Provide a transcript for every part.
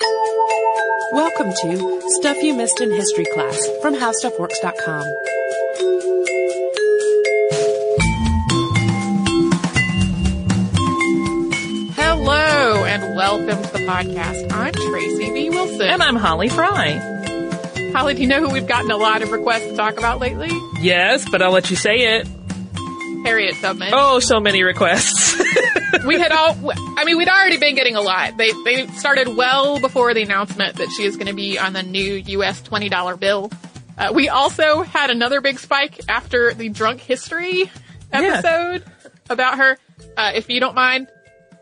Welcome to Stuff You Missed in History class from HowStuffWorks.com. Hello and welcome to the podcast. I'm Tracy V. Wilson. And I'm Holly Fry. Holly, do you know who we've gotten a lot of requests to talk about lately? Yes, but I'll let you say it. Harriet Tubman. Oh, so many requests. we had all, I mean, we'd already been getting a lot. They, they started well before the announcement that she is going to be on the new US $20 bill. Uh, we also had another big spike after the drunk history episode yeah. about her. Uh, if you don't mind,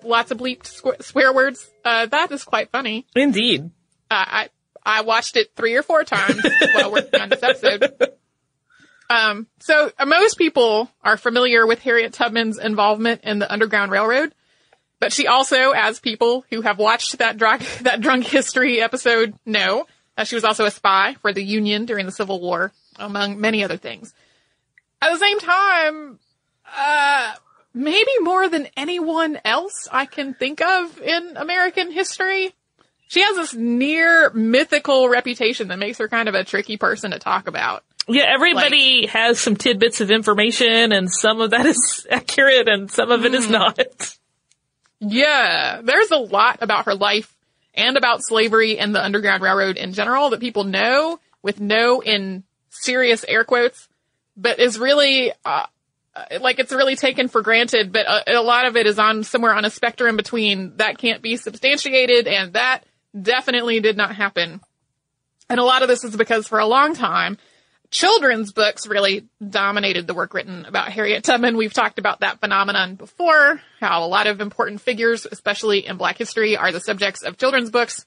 lots of bleeped squ- swear words. Uh, that is quite funny. Indeed. Uh, I, I watched it three or four times while working on this episode. Um, so uh, most people are familiar with Harriet Tubman's involvement in the Underground Railroad, but she also, as people who have watched that drunk, that drunk history episode know, she was also a spy for the Union during the Civil War, among many other things. At the same time, uh, maybe more than anyone else I can think of in American history, she has this near mythical reputation that makes her kind of a tricky person to talk about. Yeah, everybody like, has some tidbits of information and some of that is accurate and some of it is hmm. not. Yeah, there's a lot about her life and about slavery and the Underground Railroad in general that people know with no in serious air quotes, but is really, uh, like it's really taken for granted, but a, uh, a lot of it is on somewhere on a spectrum between that can't be substantiated and that definitely did not happen. And a lot of this is because for a long time, children's books really dominated the work written about Harriet Tubman. We've talked about that phenomenon before, how a lot of important figures, especially in black history, are the subjects of children's books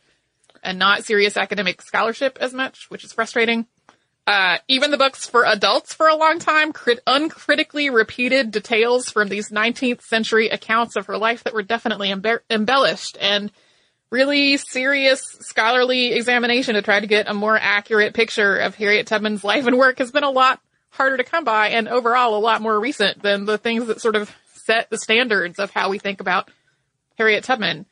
and not serious academic scholarship as much, which is frustrating. Uh, even the books for adults for a long time crit- uncritically repeated details from these 19th century accounts of her life that were definitely embe- embellished and really serious scholarly examination to try to get a more accurate picture of Harriet Tubman's life and work has been a lot harder to come by and overall a lot more recent than the things that sort of set the standards of how we think about Harriet Tubman.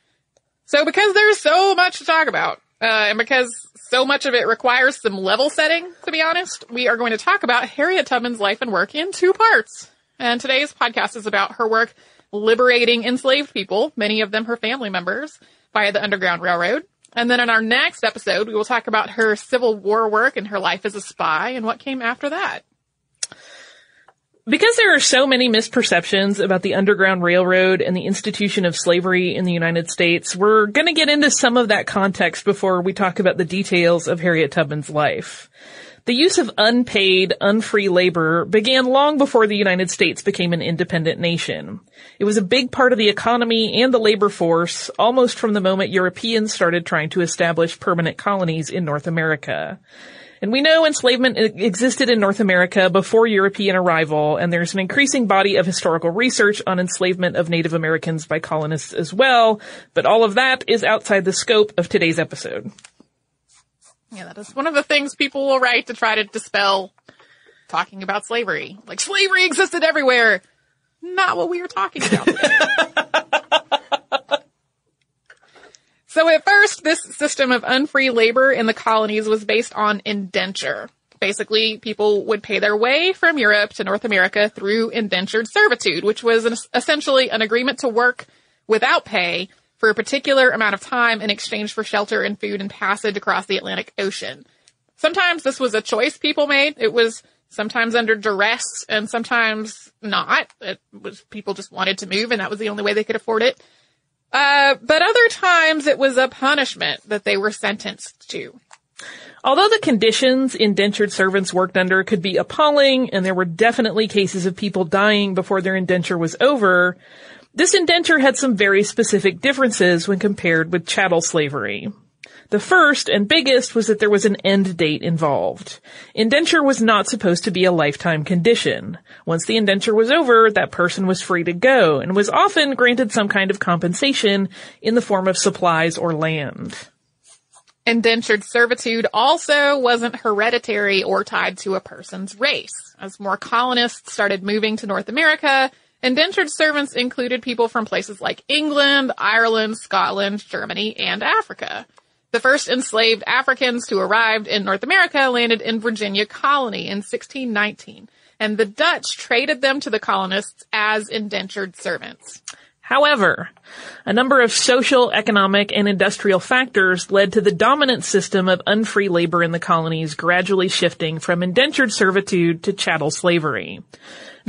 So because there's so much to talk about, uh, and because so much of it requires some level setting, to be honest, we are going to talk about Harriet Tubman's life and work in two parts. And today's podcast is about her work liberating enslaved people, many of them her family members, via the Underground Railroad. And then in our next episode, we will talk about her Civil War work and her life as a spy and what came after that. Because there are so many misperceptions about the Underground Railroad and the institution of slavery in the United States, we're gonna get into some of that context before we talk about the details of Harriet Tubman's life. The use of unpaid, unfree labor began long before the United States became an independent nation. It was a big part of the economy and the labor force almost from the moment Europeans started trying to establish permanent colonies in North America. And we know enslavement existed in North America before European arrival, and there's an increasing body of historical research on enslavement of Native Americans by colonists as well, but all of that is outside the scope of today's episode. Yeah, that is one of the things people will write to try to dispel talking about slavery. Like, slavery existed everywhere. Not what we are talking about. so at first, this system of unfree labor in the colonies was based on indenture. Basically, people would pay their way from Europe to North America through indentured servitude, which was an, essentially an agreement to work without pay for a particular amount of time in exchange for shelter and food and passage across the Atlantic Ocean. Sometimes this was a choice people made. It was sometimes under duress and sometimes not. It was people just wanted to move and that was the only way they could afford it. Uh, but other times it was a punishment that they were sentenced to. Although the conditions indentured servants worked under could be appalling and there were definitely cases of people dying before their indenture was over, this indenture had some very specific differences when compared with chattel slavery. The first and biggest was that there was an end date involved. Indenture was not supposed to be a lifetime condition. Once the indenture was over, that person was free to go and was often granted some kind of compensation in the form of supplies or land. Indentured servitude also wasn't hereditary or tied to a person's race. As more colonists started moving to North America, indentured servants included people from places like England, Ireland, Scotland, Germany, and Africa. The first enslaved Africans who arrived in North America landed in Virginia colony in 1619, and the Dutch traded them to the colonists as indentured servants. However, a number of social, economic, and industrial factors led to the dominant system of unfree labor in the colonies gradually shifting from indentured servitude to chattel slavery.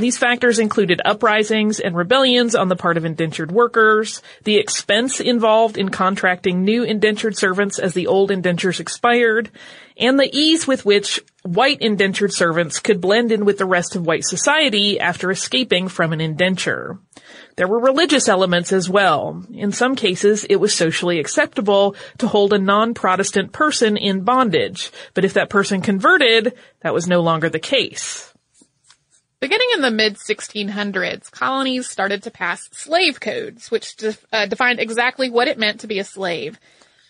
These factors included uprisings and rebellions on the part of indentured workers, the expense involved in contracting new indentured servants as the old indentures expired, and the ease with which white indentured servants could blend in with the rest of white society after escaping from an indenture. There were religious elements as well. In some cases, it was socially acceptable to hold a non-Protestant person in bondage, but if that person converted, that was no longer the case. Beginning in the mid 1600s, colonies started to pass slave codes, which def- uh, defined exactly what it meant to be a slave.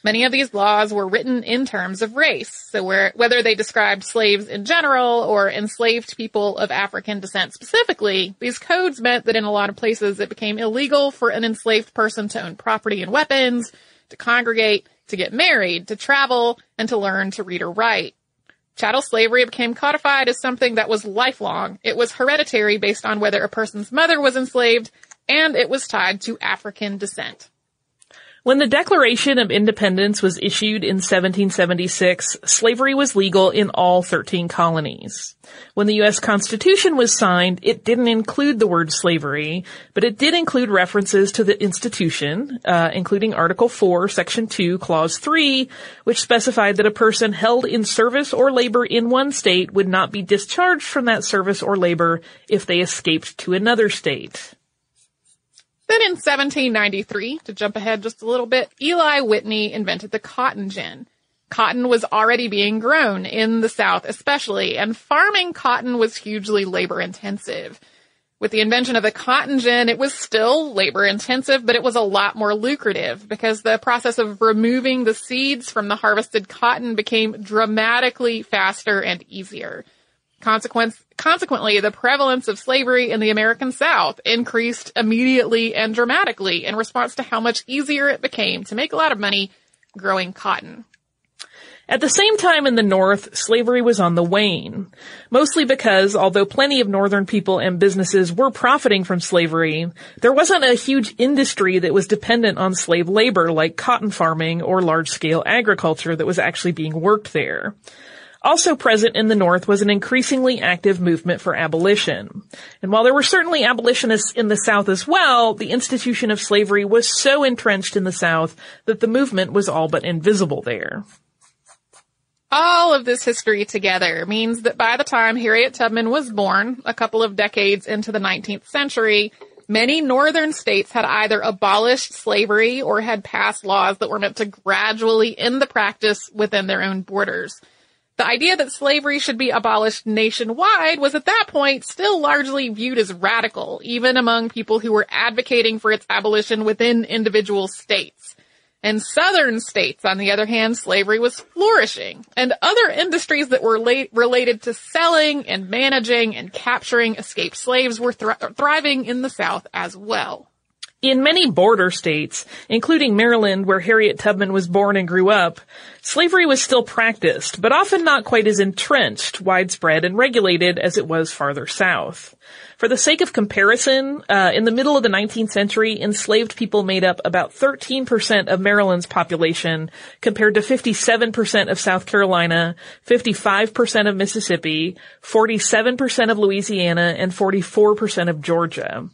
Many of these laws were written in terms of race, so where, whether they described slaves in general or enslaved people of African descent specifically, these codes meant that in a lot of places it became illegal for an enslaved person to own property and weapons, to congregate, to get married, to travel, and to learn to read or write. Chattel slavery became codified as something that was lifelong. It was hereditary based on whether a person's mother was enslaved, and it was tied to African descent. When the Declaration of Independence was issued in 1776, slavery was legal in all 13 colonies. When the U.S. Constitution was signed, it didn't include the word slavery, but it did include references to the institution, uh, including Article 4, Section 2, Clause 3, which specified that a person held in service or labor in one state would not be discharged from that service or labor if they escaped to another state. Then in 1793, to jump ahead just a little bit, Eli Whitney invented the cotton gin. Cotton was already being grown in the South especially, and farming cotton was hugely labor intensive. With the invention of the cotton gin, it was still labor intensive, but it was a lot more lucrative because the process of removing the seeds from the harvested cotton became dramatically faster and easier. Consequence, consequently, the prevalence of slavery in the American South increased immediately and dramatically in response to how much easier it became to make a lot of money growing cotton. At the same time in the North, slavery was on the wane. Mostly because, although plenty of Northern people and businesses were profiting from slavery, there wasn't a huge industry that was dependent on slave labor like cotton farming or large-scale agriculture that was actually being worked there. Also present in the North was an increasingly active movement for abolition. And while there were certainly abolitionists in the South as well, the institution of slavery was so entrenched in the South that the movement was all but invisible there. All of this history together means that by the time Harriet Tubman was born, a couple of decades into the 19th century, many northern states had either abolished slavery or had passed laws that were meant to gradually end the practice within their own borders. The idea that slavery should be abolished nationwide was at that point still largely viewed as radical, even among people who were advocating for its abolition within individual states. In southern states, on the other hand, slavery was flourishing, and other industries that were la- related to selling and managing and capturing escaped slaves were thr- thriving in the South as well. In many border states, including Maryland where Harriet Tubman was born and grew up, slavery was still practiced, but often not quite as entrenched, widespread, and regulated as it was farther south. For the sake of comparison, uh, in the middle of the 19th century, enslaved people made up about 13% of Maryland's population, compared to 57% of South Carolina, 55% of Mississippi, 47% of Louisiana, and 44% of Georgia.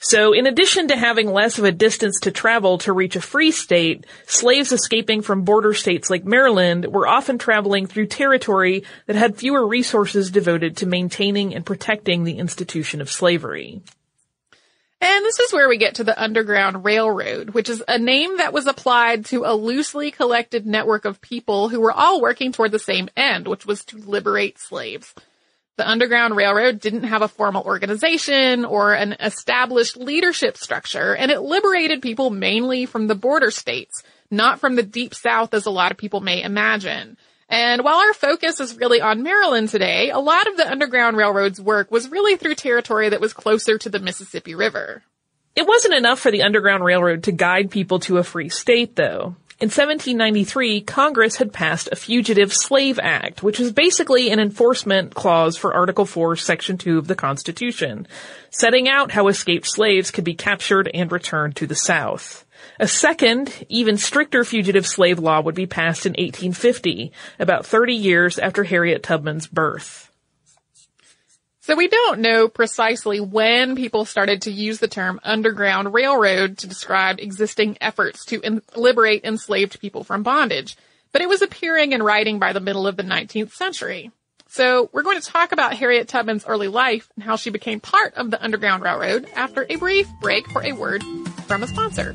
So in addition to having less of a distance to travel to reach a free state, slaves escaping from border states like Maryland were often traveling through territory that had fewer resources devoted to maintaining and protecting the institution of slavery. And this is where we get to the Underground Railroad, which is a name that was applied to a loosely collected network of people who were all working toward the same end, which was to liberate slaves. The Underground Railroad didn't have a formal organization or an established leadership structure, and it liberated people mainly from the border states, not from the deep south as a lot of people may imagine. And while our focus is really on Maryland today, a lot of the Underground Railroad's work was really through territory that was closer to the Mississippi River. It wasn't enough for the Underground Railroad to guide people to a free state, though. In 1793, Congress had passed a Fugitive Slave Act, which was basically an enforcement clause for Article 4, Section 2 of the Constitution, setting out how escaped slaves could be captured and returned to the South. A second, even stricter fugitive slave law would be passed in 1850, about 30 years after Harriet Tubman's birth. So we don't know precisely when people started to use the term Underground Railroad to describe existing efforts to in- liberate enslaved people from bondage, but it was appearing in writing by the middle of the 19th century. So we're going to talk about Harriet Tubman's early life and how she became part of the Underground Railroad after a brief break for a word from a sponsor.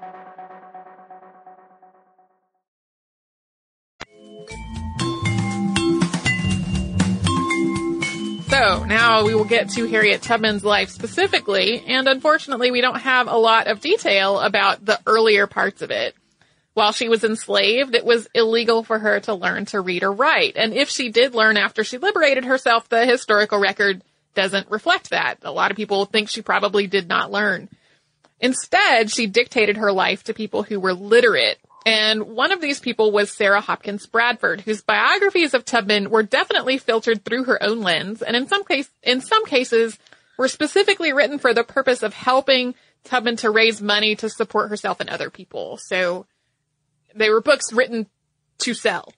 Now we will get to Harriet Tubman's life specifically, and unfortunately we don't have a lot of detail about the earlier parts of it. While she was enslaved, it was illegal for her to learn to read or write, and if she did learn after she liberated herself, the historical record doesn't reflect that. A lot of people think she probably did not learn. Instead, she dictated her life to people who were literate and one of these people was Sarah Hopkins Bradford, whose biographies of Tubman were definitely filtered through her own lens, and in some case, in some cases, were specifically written for the purpose of helping Tubman to raise money to support herself and other people. So they were books written to sell.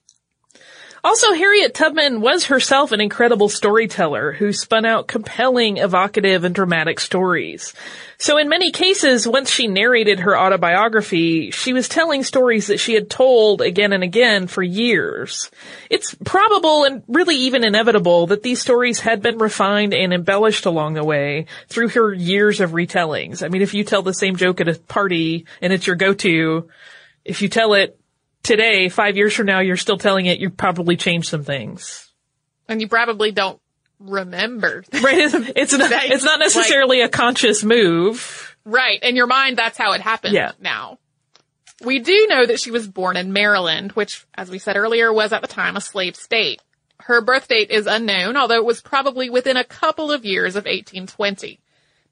Also, Harriet Tubman was herself an incredible storyteller who spun out compelling, evocative, and dramatic stories. So in many cases, once she narrated her autobiography, she was telling stories that she had told again and again for years. It's probable and really even inevitable that these stories had been refined and embellished along the way through her years of retellings. I mean, if you tell the same joke at a party and it's your go-to, if you tell it today, five years from now, you're still telling it, you probably changed some things. And you probably don't remember. right. It's, not, it's not necessarily like, a conscious move. Right. In your mind, that's how it happened yeah. now. We do know that she was born in Maryland, which, as we said earlier, was at the time a slave state. Her birth date is unknown, although it was probably within a couple of years of 1820.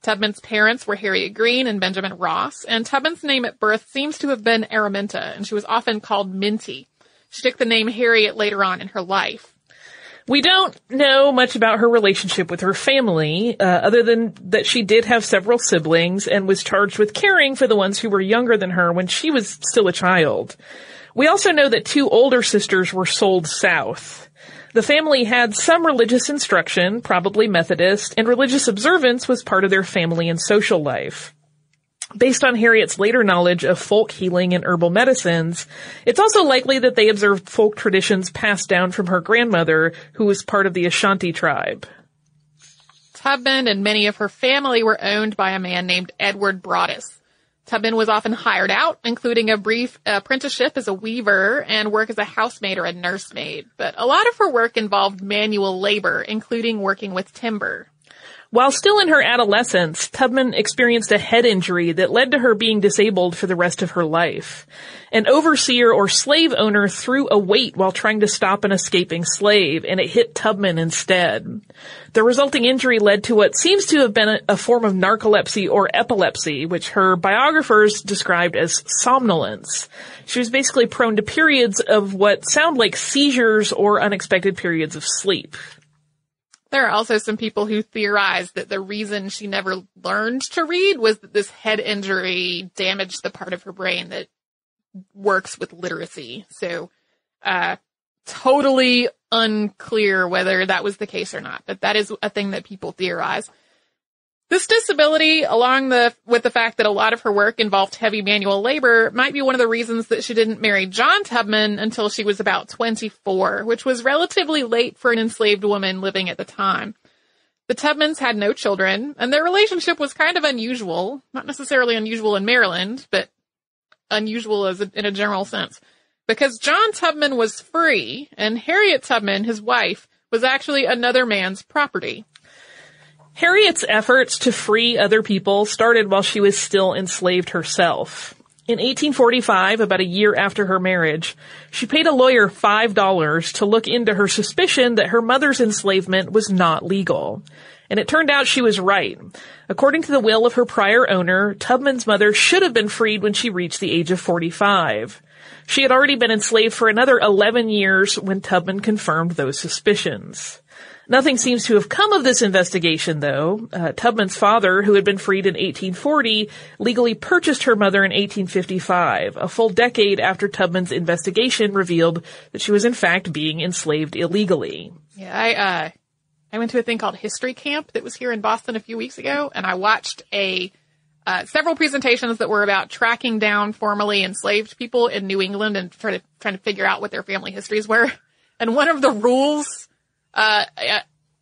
Tubman's parents were Harriet Green and Benjamin Ross, and Tubman's name at birth seems to have been Araminta, and she was often called Minty. She took the name Harriet later on in her life. We don't know much about her relationship with her family, uh, other than that she did have several siblings and was charged with caring for the ones who were younger than her when she was still a child. We also know that two older sisters were sold south. The family had some religious instruction, probably Methodist, and religious observance was part of their family and social life. Based on Harriet's later knowledge of folk healing and herbal medicines, it's also likely that they observed folk traditions passed down from her grandmother, who was part of the Ashanti tribe. Tubman and many of her family were owned by a man named Edward Brodess. Tubman was often hired out, including a brief apprenticeship as a weaver and work as a housemaid or a nursemaid. But a lot of her work involved manual labor, including working with timber. While still in her adolescence, Tubman experienced a head injury that led to her being disabled for the rest of her life. An overseer or slave owner threw a weight while trying to stop an escaping slave, and it hit Tubman instead. The resulting injury led to what seems to have been a, form of narcolepsy or epilepsy, which her biographers described as somnolence. She was basically prone to periods of what sound like seizures or unexpected periods of sleep. There are also some people who theorize that the reason she never learned to read was that this head injury damaged the part of her brain that works with literacy. So, uh, totally unclear whether that was the case or not, but that is a thing that people theorize. This disability, along the, with the fact that a lot of her work involved heavy manual labor, might be one of the reasons that she didn't marry John Tubman until she was about 24, which was relatively late for an enslaved woman living at the time. The Tubmans had no children, and their relationship was kind of unusual. Not necessarily unusual in Maryland, but unusual as a, in a general sense. Because John Tubman was free, and Harriet Tubman, his wife, was actually another man's property. Harriet's efforts to free other people started while she was still enslaved herself. In 1845, about a year after her marriage, she paid a lawyer $5 to look into her suspicion that her mother's enslavement was not legal. And it turned out she was right. According to the will of her prior owner, Tubman's mother should have been freed when she reached the age of 45. She had already been enslaved for another 11 years when Tubman confirmed those suspicions. Nothing seems to have come of this investigation, though. Uh, Tubman's father, who had been freed in 1840, legally purchased her mother in 1855, a full decade after Tubman's investigation revealed that she was in fact being enslaved illegally. Yeah, I, uh, I went to a thing called History Camp that was here in Boston a few weeks ago, and I watched a uh, several presentations that were about tracking down formerly enslaved people in New England and trying to trying to figure out what their family histories were. And one of the rules uh,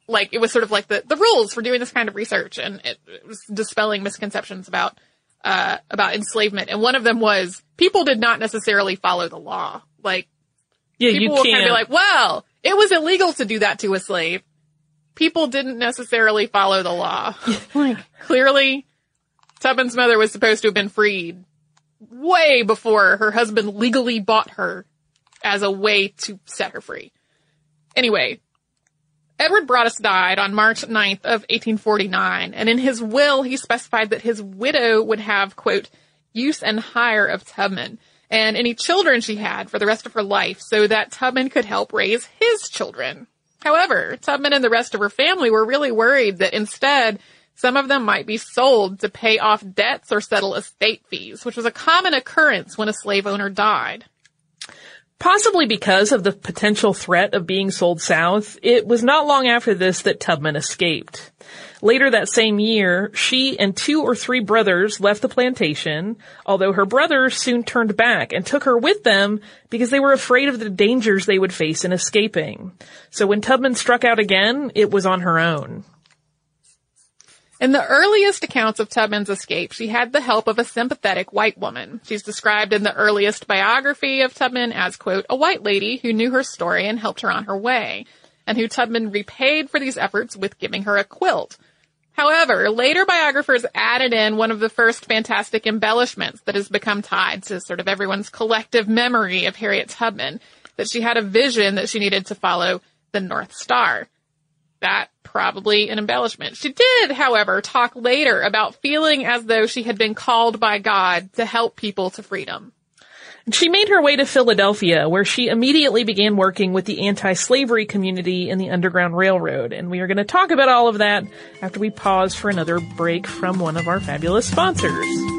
like it was sort of like the, the rules for doing this kind of research and it, it was dispelling misconceptions about, uh, about enslavement. And one of them was people did not necessarily follow the law. Like, yeah, people you will can't. kind of be like, well, it was illegal to do that to a slave. People didn't necessarily follow the law. like, clearly, Tubman's mother was supposed to have been freed way before her husband legally bought her as a way to set her free. Anyway, Edward Brodess died on March 9th of 1849, and in his will he specified that his widow would have, quote, use and hire of Tubman, and any children she had for the rest of her life so that Tubman could help raise his children. However, Tubman and the rest of her family were really worried that instead some of them might be sold to pay off debts or settle estate fees, which was a common occurrence when a slave owner died. Possibly because of the potential threat of being sold south, it was not long after this that Tubman escaped. Later that same year, she and two or three brothers left the plantation, although her brothers soon turned back and took her with them because they were afraid of the dangers they would face in escaping. So when Tubman struck out again, it was on her own. In the earliest accounts of Tubman's escape, she had the help of a sympathetic white woman. She's described in the earliest biography of Tubman as, quote, a white lady who knew her story and helped her on her way, and who Tubman repaid for these efforts with giving her a quilt. However, later biographers added in one of the first fantastic embellishments that has become tied to sort of everyone's collective memory of Harriet Tubman, that she had a vision that she needed to follow the North Star that probably an embellishment. She did, however, talk later about feeling as though she had been called by God to help people to freedom. She made her way to Philadelphia, where she immediately began working with the anti-slavery community in the Underground Railroad. And we are going to talk about all of that after we pause for another break from one of our fabulous sponsors.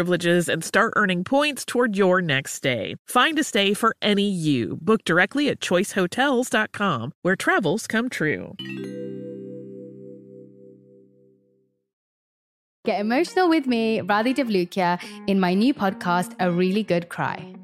privileges and start earning points toward your next stay. Find a stay for any you. Book directly at choicehotels.com, where travels come true. Get emotional with me, Radhi Devlukia, in my new podcast, A Really Good Cry.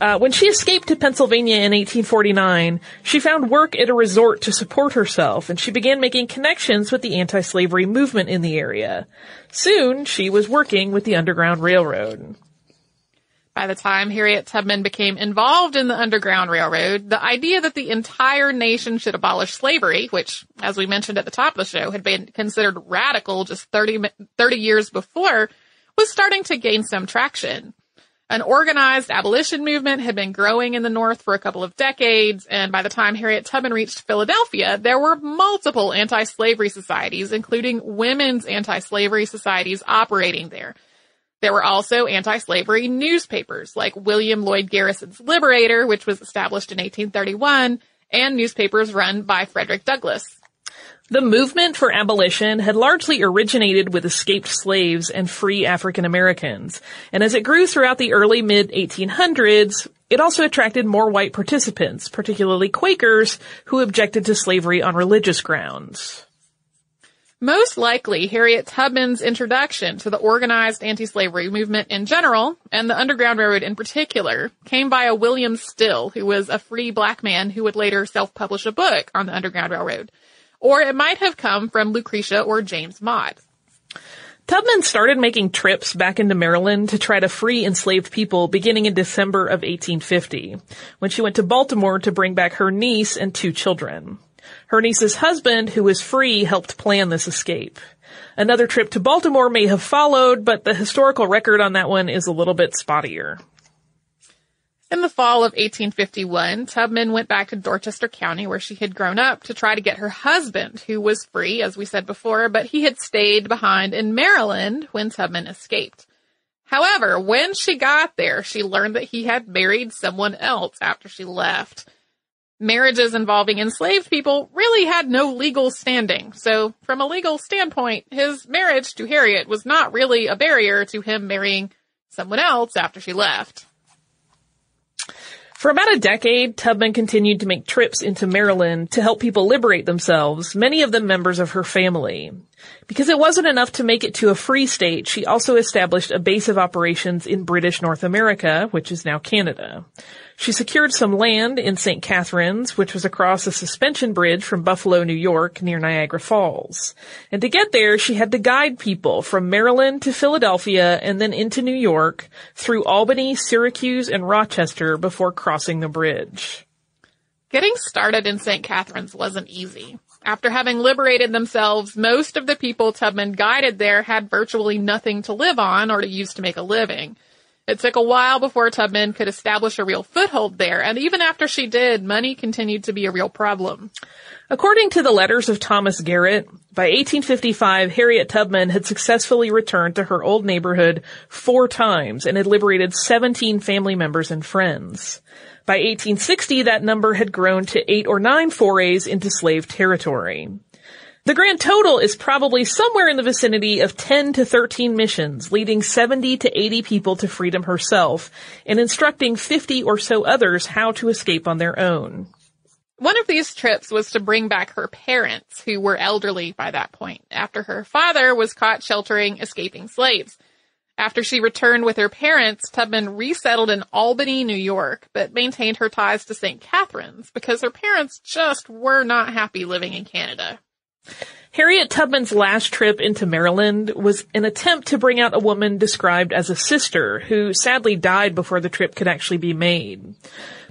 Uh, when she escaped to Pennsylvania in 1849, she found work at a resort to support herself, and she began making connections with the anti-slavery movement in the area. Soon, she was working with the Underground Railroad. By the time Harriet Tubman became involved in the Underground Railroad, the idea that the entire nation should abolish slavery, which, as we mentioned at the top of the show, had been considered radical just 30, 30 years before, was starting to gain some traction. An organized abolition movement had been growing in the North for a couple of decades, and by the time Harriet Tubman reached Philadelphia, there were multiple anti-slavery societies, including women's anti-slavery societies operating there. There were also anti-slavery newspapers like William Lloyd Garrison's Liberator, which was established in 1831, and newspapers run by Frederick Douglass. The movement for abolition had largely originated with escaped slaves and free African Americans, and as it grew throughout the early mid 1800s, it also attracted more white participants, particularly Quakers, who objected to slavery on religious grounds. Most likely, Harriet Tubman's introduction to the organized anti-slavery movement in general, and the Underground Railroad in particular, came via William Still, who was a free black man who would later self-publish a book on the Underground Railroad. Or it might have come from Lucretia or James Mott. Tubman started making trips back into Maryland to try to free enslaved people beginning in December of 1850, when she went to Baltimore to bring back her niece and two children. Her niece's husband, who was free, helped plan this escape. Another trip to Baltimore may have followed, but the historical record on that one is a little bit spottier. In the fall of 1851, Tubman went back to Dorchester County where she had grown up to try to get her husband, who was free, as we said before, but he had stayed behind in Maryland when Tubman escaped. However, when she got there, she learned that he had married someone else after she left marriages involving enslaved people really had no legal standing. So from a legal standpoint, his marriage to Harriet was not really a barrier to him marrying someone else after she left. For about a decade, Tubman continued to make trips into Maryland to help people liberate themselves, many of them members of her family. Because it wasn't enough to make it to a free state, she also established a base of operations in British North America, which is now Canada. She secured some land in St. Catharines, which was across a suspension bridge from Buffalo, New York, near Niagara Falls. And to get there, she had to guide people from Maryland to Philadelphia and then into New York through Albany, Syracuse, and Rochester before crossing the bridge. Getting started in St. Catharines wasn't easy. After having liberated themselves, most of the people Tubman guided there had virtually nothing to live on or to use to make a living. It took a while before Tubman could establish a real foothold there, and even after she did, money continued to be a real problem. According to the letters of Thomas Garrett, by 1855, Harriet Tubman had successfully returned to her old neighborhood four times and had liberated 17 family members and friends. By 1860, that number had grown to eight or nine forays into slave territory. The grand total is probably somewhere in the vicinity of 10 to 13 missions, leading 70 to 80 people to freedom herself, and instructing 50 or so others how to escape on their own. One of these trips was to bring back her parents, who were elderly by that point, after her father was caught sheltering escaping slaves. After she returned with her parents, Tubman resettled in Albany, New York, but maintained her ties to St. Catharines because her parents just were not happy living in Canada. Harriet Tubman's last trip into Maryland was an attempt to bring out a woman described as a sister who sadly died before the trip could actually be made.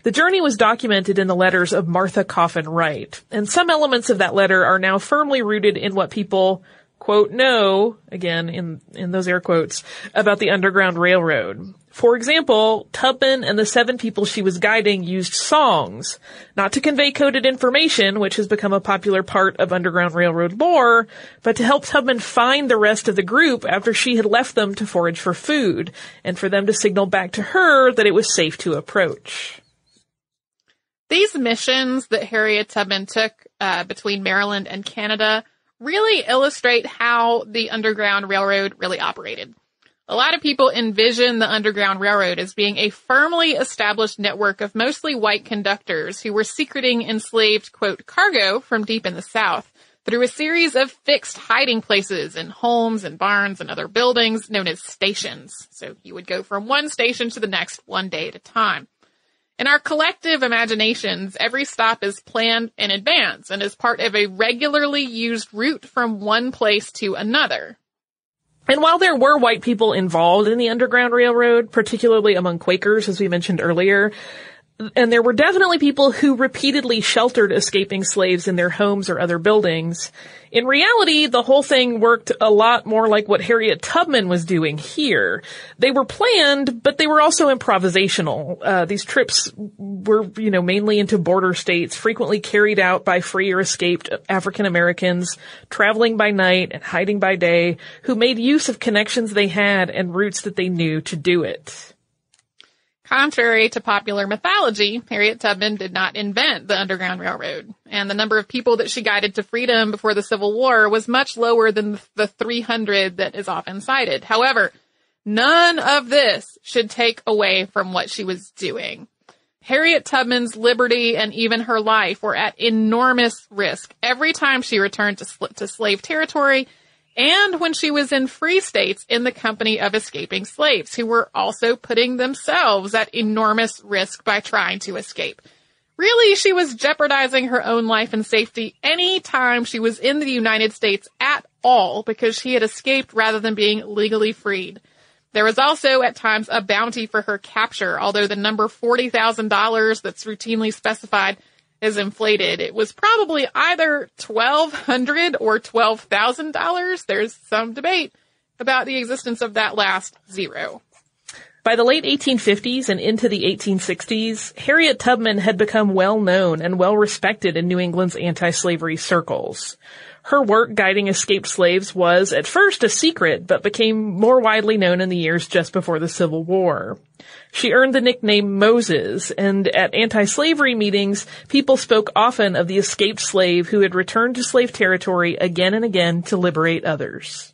The journey was documented in the letters of Martha Coffin Wright, and some elements of that letter are now firmly rooted in what people quote, know, again, in, in those air quotes, about the Underground Railroad. For example, Tubman and the seven people she was guiding used songs, not to convey coded information, which has become a popular part of Underground Railroad lore, but to help Tubman find the rest of the group after she had left them to forage for food, and for them to signal back to her that it was safe to approach. These missions that Harriet Tubman took uh, between Maryland and Canada really illustrate how the Underground Railroad really operated. A lot of people envision the Underground Railroad as being a firmly established network of mostly white conductors who were secreting enslaved, quote, cargo from deep in the South through a series of fixed hiding places in homes and barns and other buildings known as stations. So you would go from one station to the next one day at a time. In our collective imaginations, every stop is planned in advance and is part of a regularly used route from one place to another. And while there were white people involved in the Underground Railroad, particularly among Quakers, as we mentioned earlier, and there were definitely people who repeatedly sheltered escaping slaves in their homes or other buildings. In reality, the whole thing worked a lot more like what Harriet Tubman was doing here. They were planned, but they were also improvisational. Uh, these trips were, you know, mainly into border states, frequently carried out by free or escaped African Americans, traveling by night and hiding by day, who made use of connections they had and routes that they knew to do it. Contrary to popular mythology, Harriet Tubman did not invent the Underground Railroad, and the number of people that she guided to freedom before the Civil War was much lower than the 300 that is often cited. However, none of this should take away from what she was doing. Harriet Tubman's liberty and even her life were at enormous risk every time she returned to, sl- to slave territory and when she was in free states in the company of escaping slaves who were also putting themselves at enormous risk by trying to escape. Really, she was jeopardizing her own life and safety any time she was in the United States at all because she had escaped rather than being legally freed. There was also at times a bounty for her capture, although the number $40,000 that's routinely specified is inflated. It was probably either twelve hundred or twelve thousand dollars. There's some debate about the existence of that last zero. By the late 1850s and into the 1860s, Harriet Tubman had become well known and well respected in New England's anti-slavery circles. Her work guiding escaped slaves was at first a secret, but became more widely known in the years just before the Civil War. She earned the nickname Moses, and at anti-slavery meetings, people spoke often of the escaped slave who had returned to slave territory again and again to liberate others.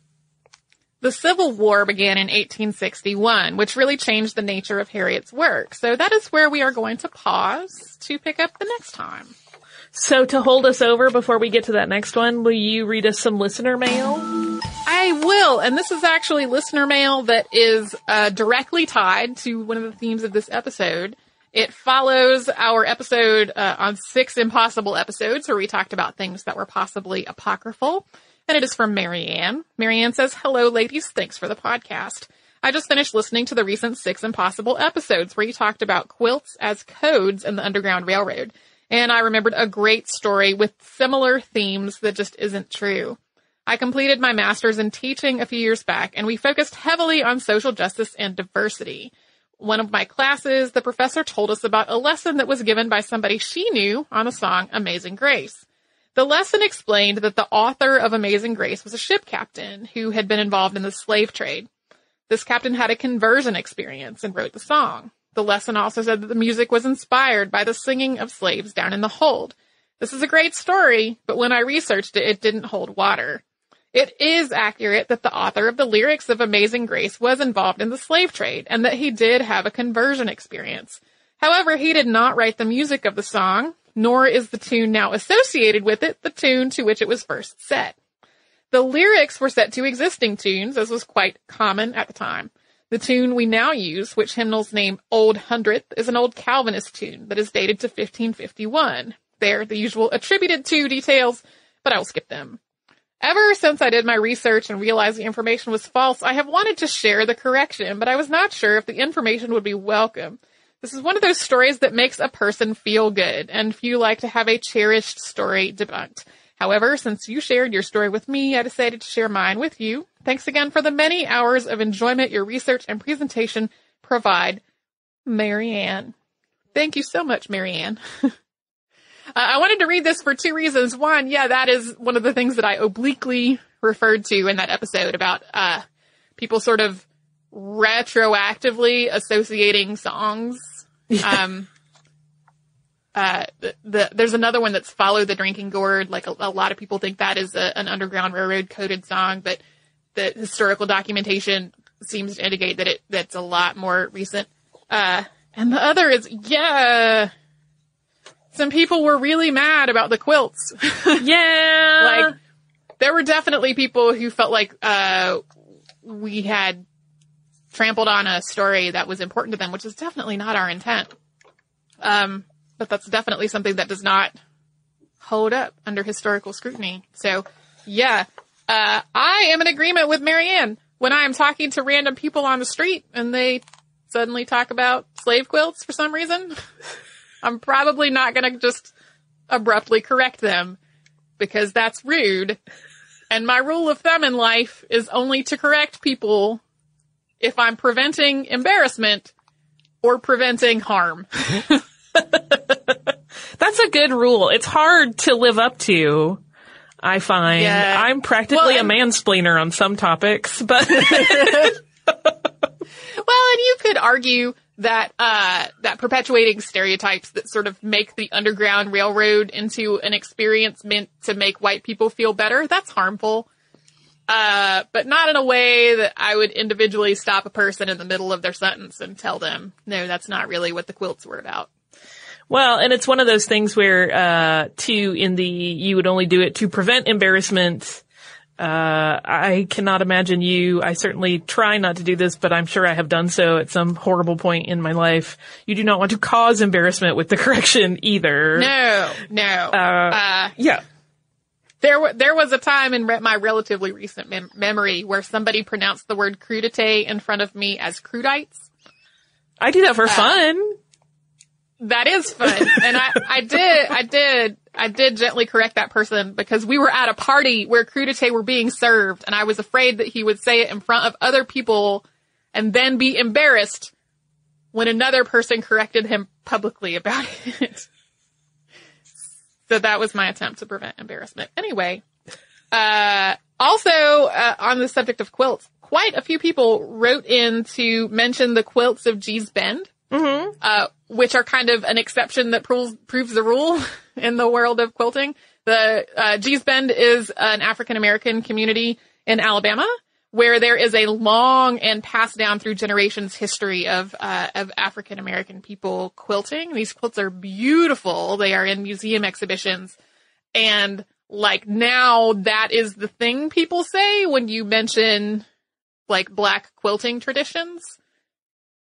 The Civil War began in 1861, which really changed the nature of Harriet's work. So that is where we are going to pause to pick up the next time. So to hold us over before we get to that next one, will you read us some listener mail? I will, and this is actually listener mail that is uh, directly tied to one of the themes of this episode. It follows our episode uh, on six impossible episodes where we talked about things that were possibly apocryphal. And it is from Marianne. Marianne says, Hello ladies, thanks for the podcast. I just finished listening to the recent six impossible episodes where you talked about quilts as codes in the Underground Railroad and I remembered a great story with similar themes that just isn't true. I completed my master's in teaching a few years back, and we focused heavily on social justice and diversity. One of my classes, the professor told us about a lesson that was given by somebody she knew on the song Amazing Grace. The lesson explained that the author of Amazing Grace was a ship captain who had been involved in the slave trade. This captain had a conversion experience and wrote the song. The lesson also said that the music was inspired by the singing of slaves down in the hold. This is a great story, but when I researched it, it didn't hold water. It is accurate that the author of the lyrics of Amazing Grace was involved in the slave trade and that he did have a conversion experience. However, he did not write the music of the song, nor is the tune now associated with it the tune to which it was first set. The lyrics were set to existing tunes, as was quite common at the time. The tune we now use, which hymnals name Old Hundredth, is an old Calvinist tune that is dated to 1551. There, the usual attributed to details, but I will skip them. Ever since I did my research and realized the information was false, I have wanted to share the correction, but I was not sure if the information would be welcome. This is one of those stories that makes a person feel good, and few like to have a cherished story debunked. However, since you shared your story with me, I decided to share mine with you. Thanks again for the many hours of enjoyment your research and presentation provide. Marianne. Thank you so much, Marianne. uh, I wanted to read this for two reasons. One, yeah, that is one of the things that I obliquely referred to in that episode about, uh, people sort of retroactively associating songs. Um, uh, the, the, there's another one that's follow the drinking gourd. Like a, a lot of people think that is a, an underground railroad coded song, but the historical documentation seems to indicate that it that's a lot more recent. Uh, and the other is yeah. Some people were really mad about the quilts. yeah. like there were definitely people who felt like uh we had trampled on a story that was important to them, which is definitely not our intent. Um, but that's definitely something that does not hold up under historical scrutiny. So, yeah, uh, I am in agreement with Marianne. when I'm talking to random people on the street and they suddenly talk about slave quilts for some reason, I'm probably not going to just abruptly correct them because that's rude. And my rule of thumb in life is only to correct people if I'm preventing embarrassment or preventing harm. A good rule. It's hard to live up to. I find Yeah. I'm practically Well, a mansplainer on some topics, but Well, and you could argue that uh, that perpetuating stereotypes that sort of make the Underground Railroad into an experience meant to make white people feel better, that's harmful. Uh, but not in a way that I would individually stop a person in the middle of their sentence and tell them, no, that's not really what the quilts were about. Well, and it's one of those things where, uh, to, in the, you would only do it to prevent embarrassment. Uh, I cannot imagine you, I certainly try not to do this, but I'm sure I have done so at some horrible point in my life. You do not want to cause embarrassment with the correction either. No, no. Uh, Yeah. There, wa there was a time in re- my relatively recent mem- memory where somebody pronounced the word crudite in front of me as crudites. I do that for fun. That is fun. and I, I did, I did, I did gently correct that person because we were at a party where crudite were being served and I was afraid that he would say it in front of other people and then be embarrassed when another person corrected him publicly about it. so that was my attempt to prevent embarrassment. Anyway, uh, also, uh, on the subject of quilts, quite a few people wrote in to mention the quilts of Gee's Bend uh, which are kind of an exception that proves proves the rule in the world of quilting. The uh, Gee's Bend is an African American community in Alabama where there is a long and passed down through generations history of uh, of African American people quilting. These quilts are beautiful. They are in museum exhibitions, and like now that is the thing people say when you mention like black quilting traditions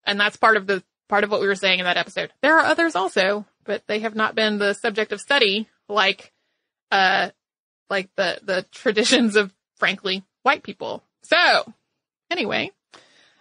and that's part of the part of what we were saying in that episode. There are others also, but they have not been the subject of study like uh like the the traditions of frankly white people. So, anyway,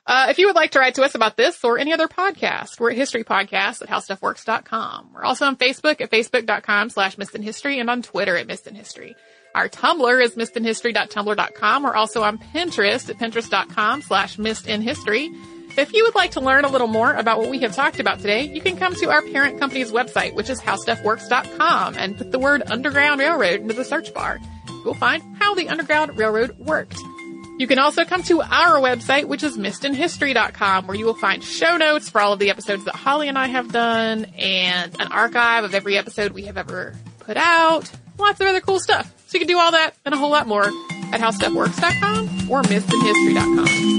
uh, if you would like to write to us about this or any other podcast, we're at historypodcast at howstuffworks.com. We're also on Facebook at facebook.com slash missedinhistory and on Twitter at missedinhistory. Our Tumblr is missedinhistory.tumblr.com. We're also on Pinterest at pinterest.com slash missedinhistory. If you would like to learn a little more about what we have talked about today, you can come to our parent company's website, which is howstuffworks.com, and put the word Underground Railroad into the search bar. You'll find how the Underground Railroad worked. You can also come to our website, which is missedinhistory.com, where you will find show notes for all of the episodes that Holly and I have done, and an archive of every episode we have ever put out. Lots of other cool stuff. So you can do all that and a whole lot more at howstuffworks.com or missedinhistory.com.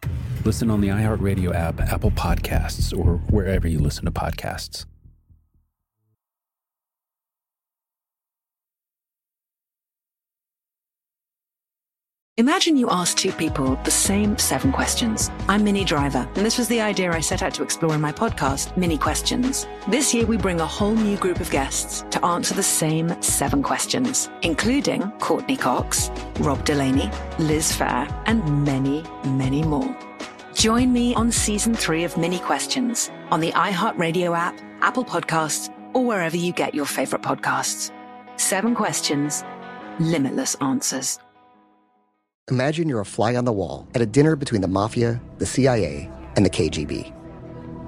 Listen on the iHeartRadio app, Apple Podcasts, or wherever you listen to podcasts. Imagine you ask two people the same seven questions. I'm Minnie Driver, and this was the idea I set out to explore in my podcast, Minnie Questions. This year, we bring a whole new group of guests to answer the same seven questions, including Courteney Cox, Rob Delaney, Liz Phair, and many, many more. Join me on season three of Minnie Questions on the iHeartRadio app, Apple Podcasts, or wherever you get your favorite podcasts. Seven questions, limitless answers. Imagine you're a fly on the wall at a dinner between the mafia, the CIA, and the KGB.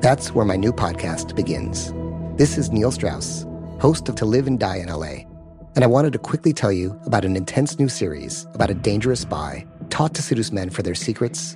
That's where my new podcast begins. This is Neil Strauss, host of To Live and Die in LA, and I wanted to quickly tell you about an intense new series about a dangerous spy taught to seduce men for their secrets